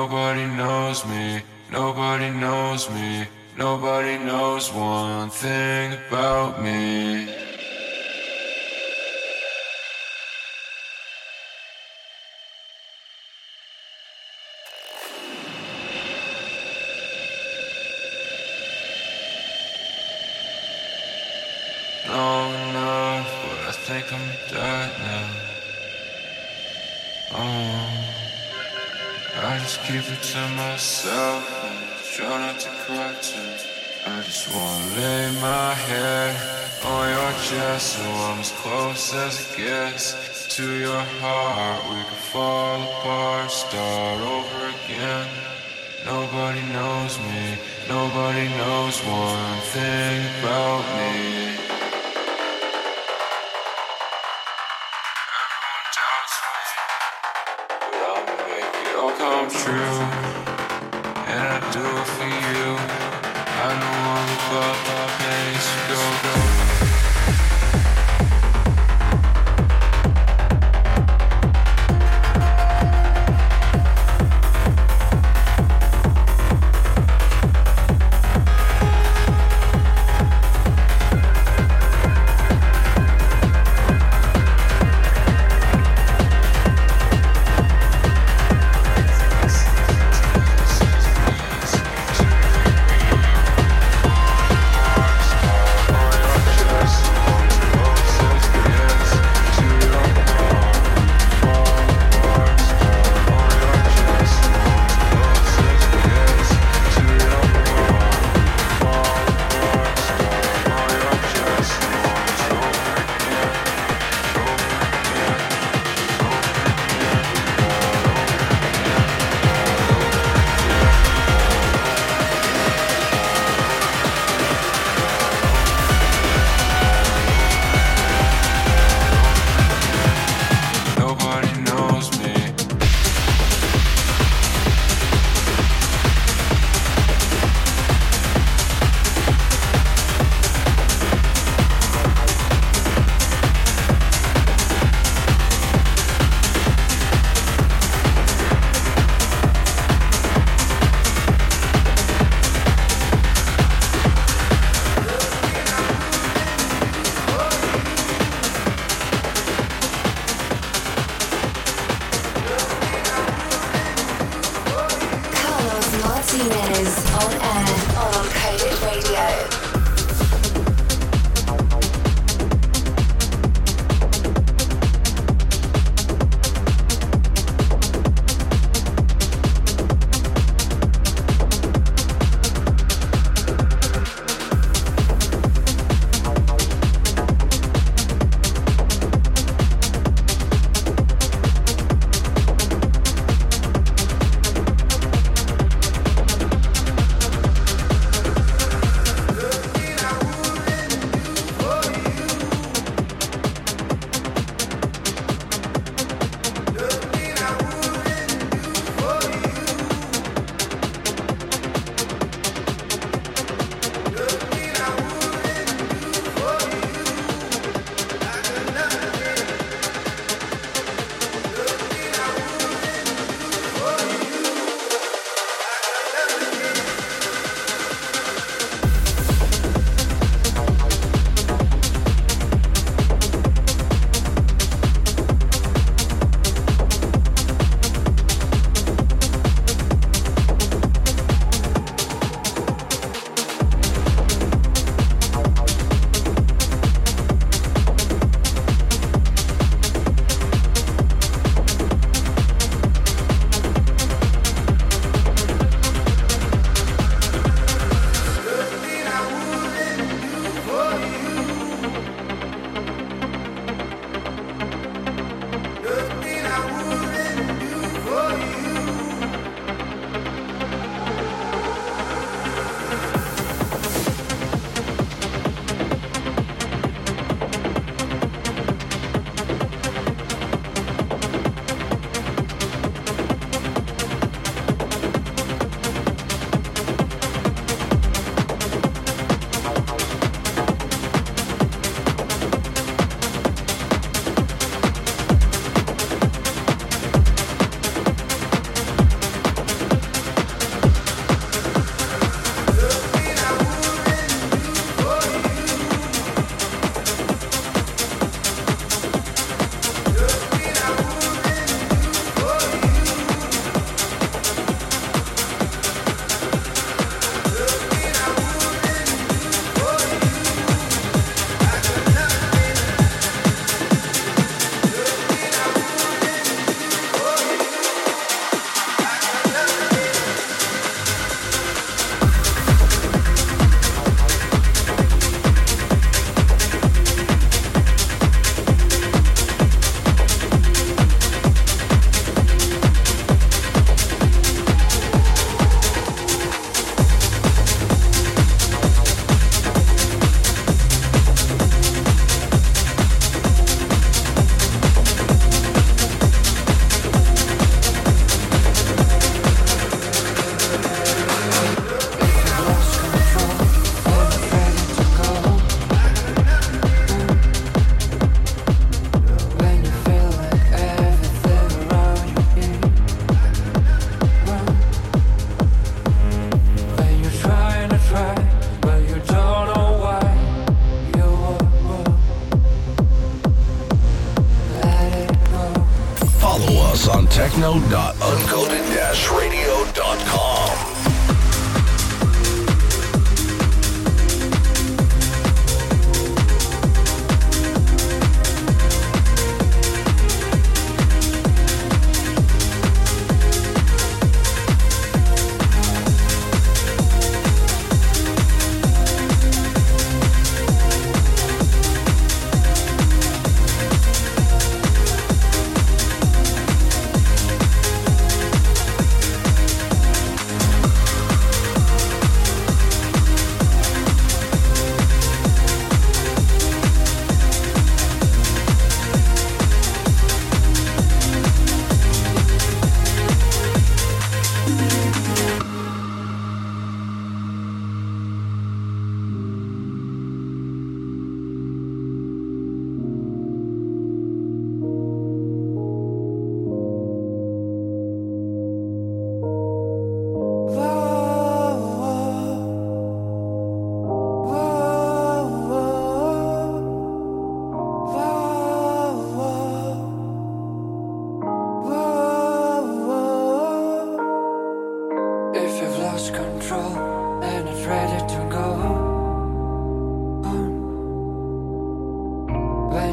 Nobody knows me, nobody knows me, nobody knows one thing about me. To myself and try not to cry too. I just wanna lay my head on your chest so I'm as close as it gets to your heart. We can fall apart, start over again. Nobody knows me, nobody knows one thing about me.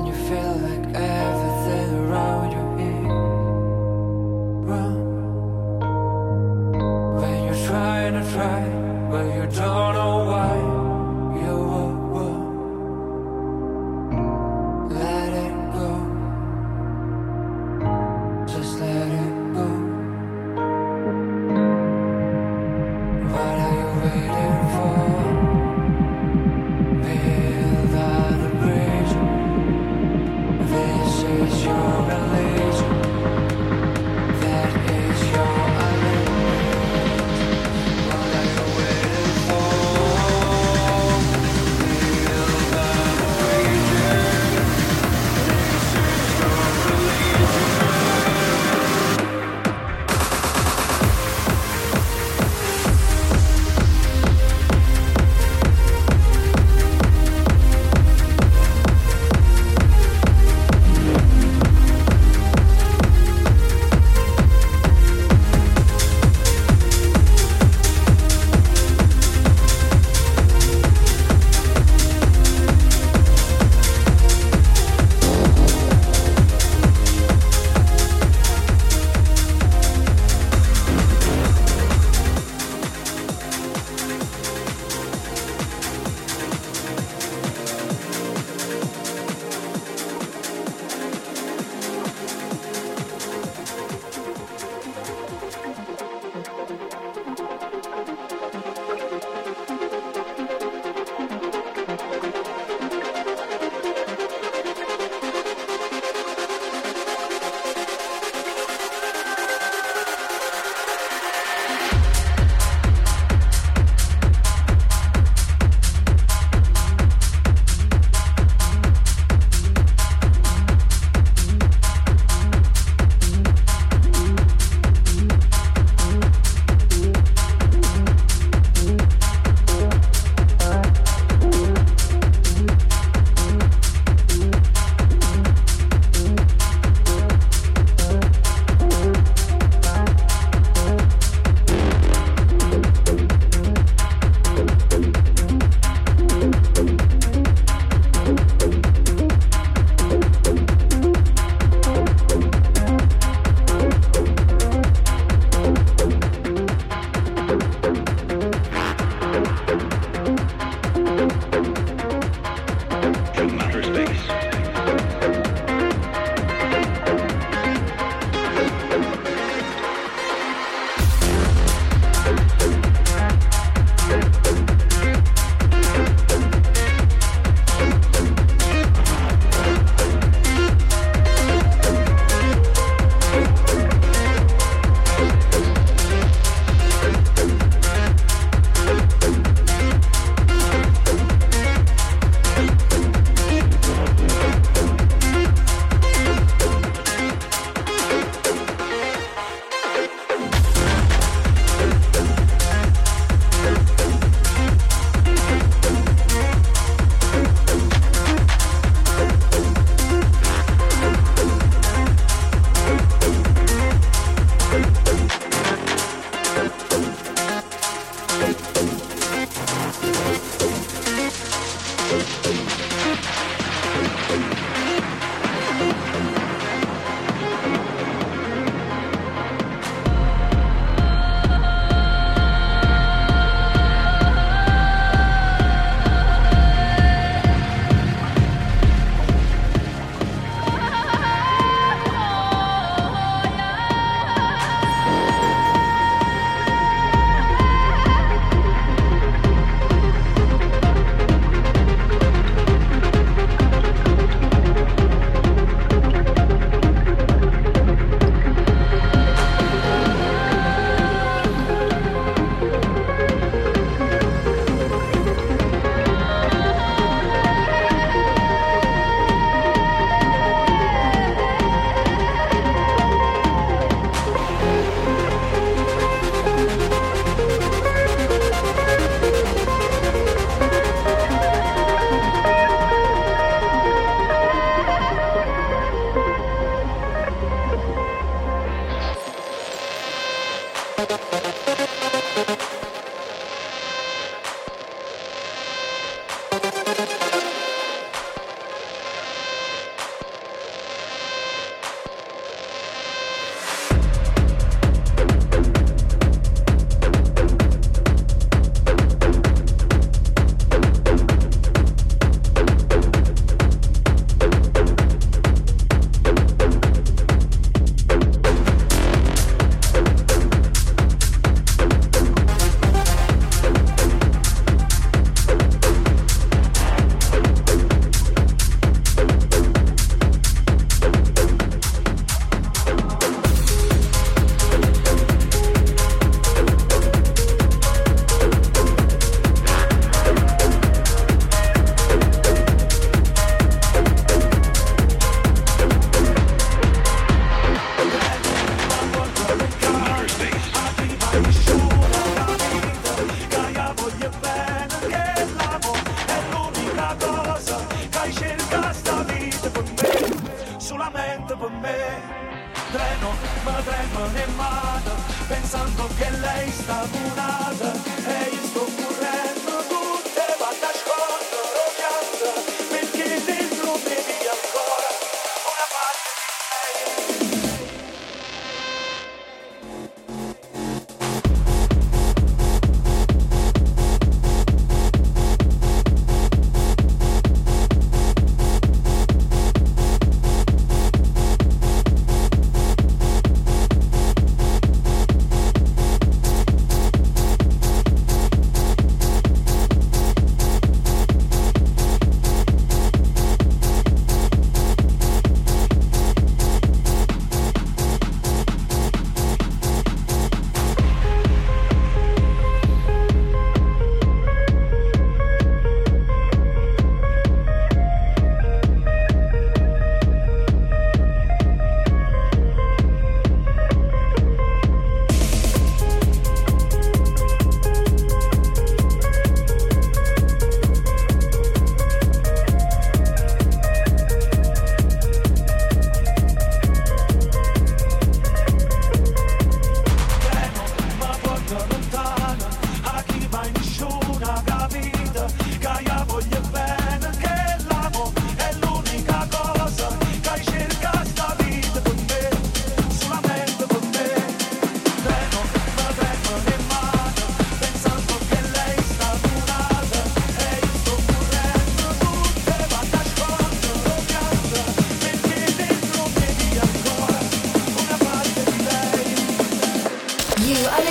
you feel like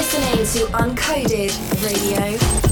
listening to Uncoded Radio.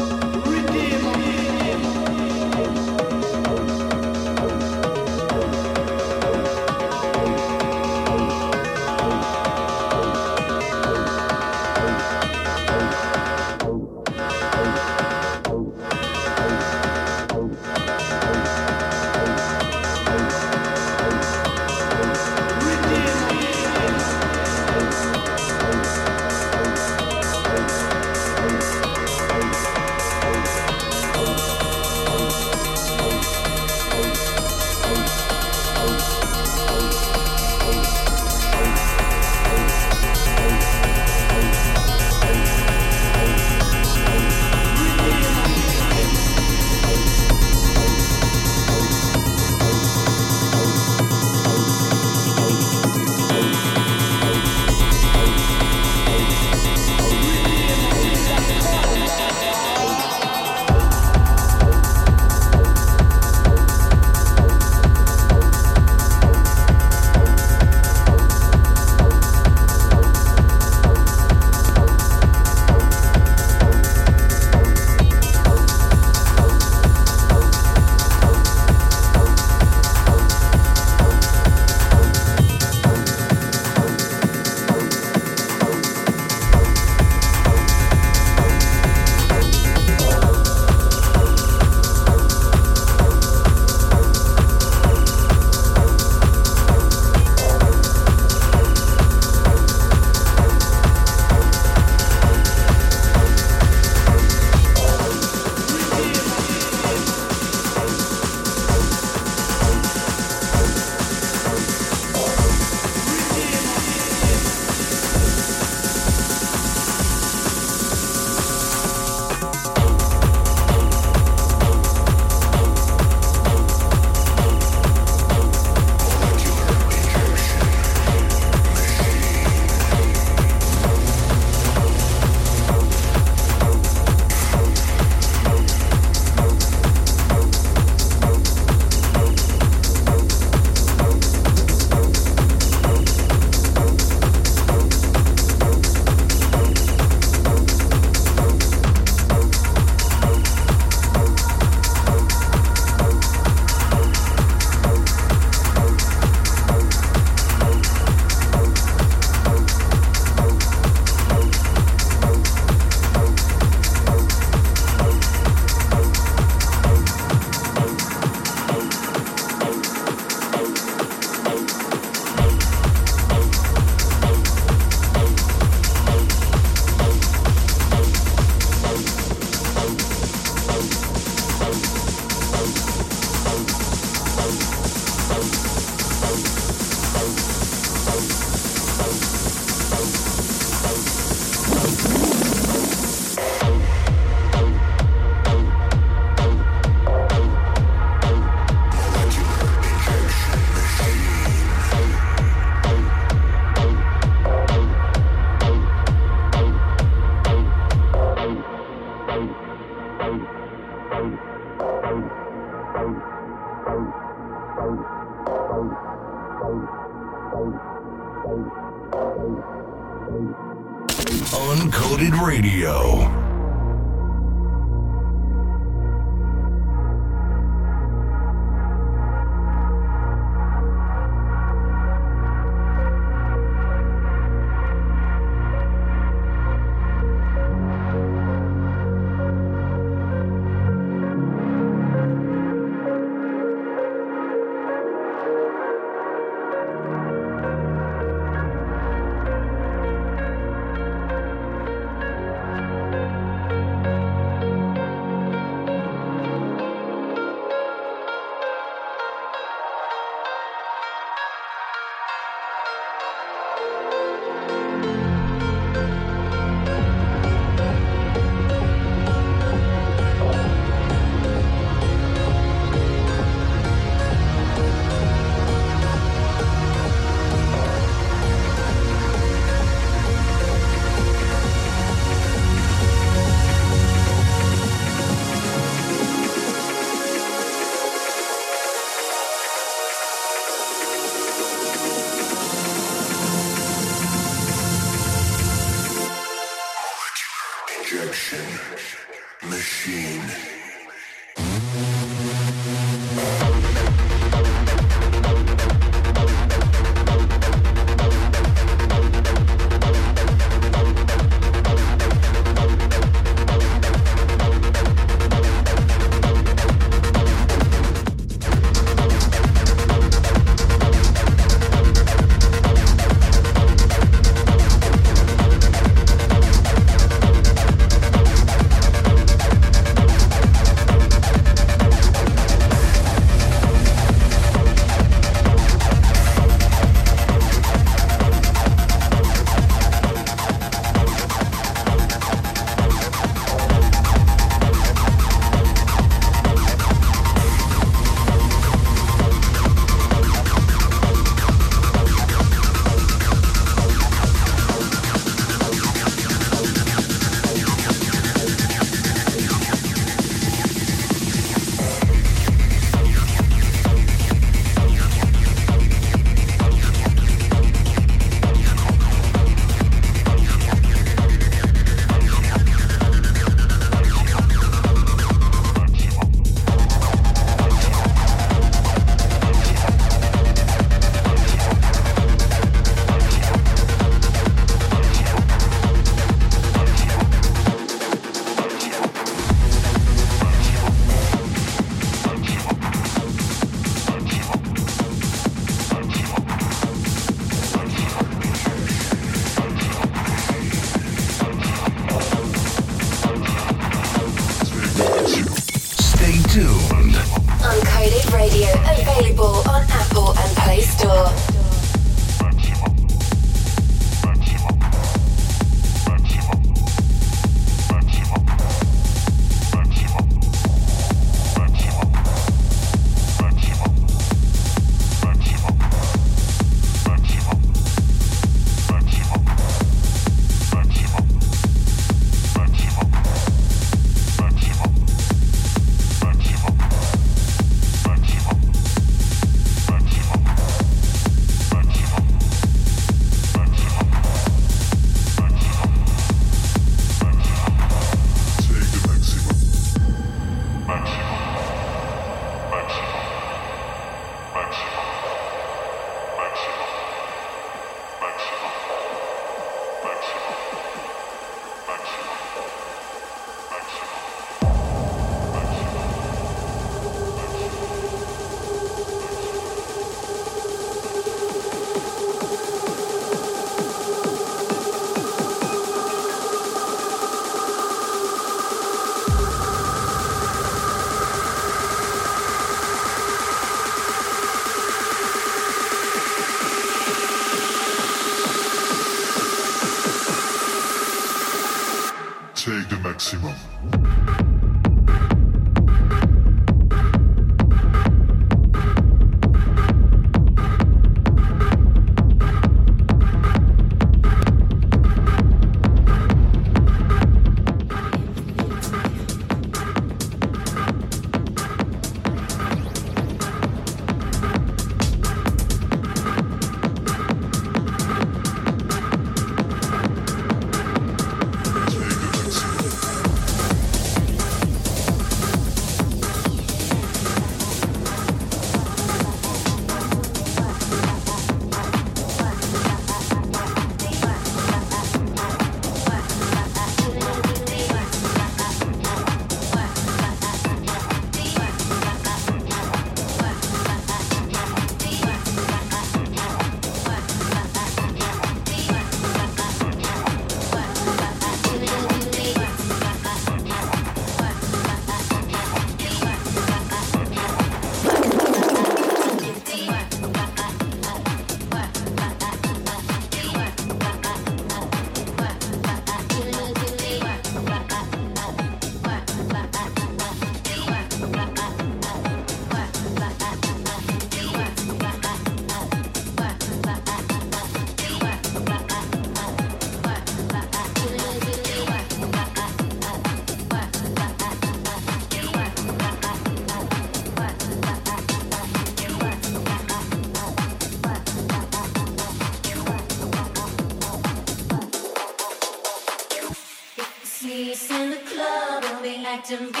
We'll be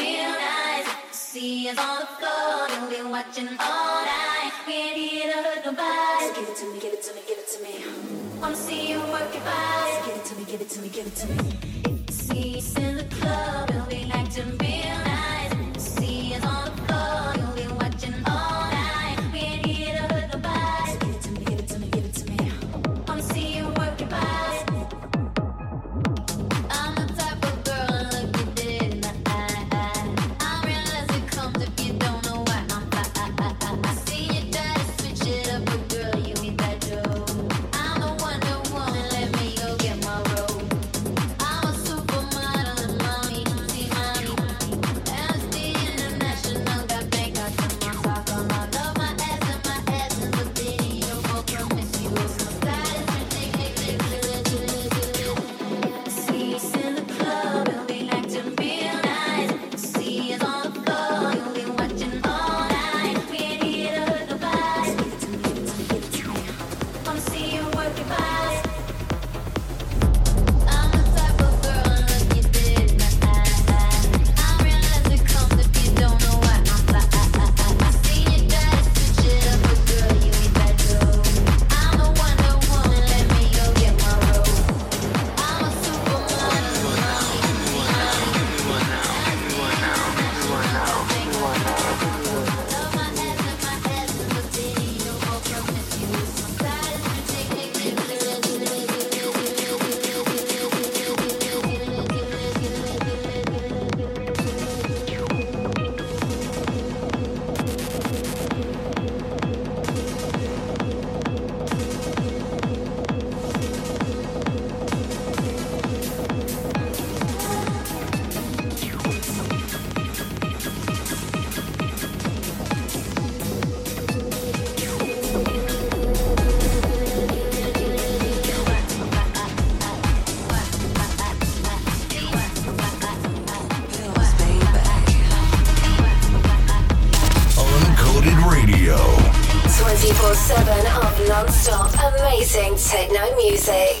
music.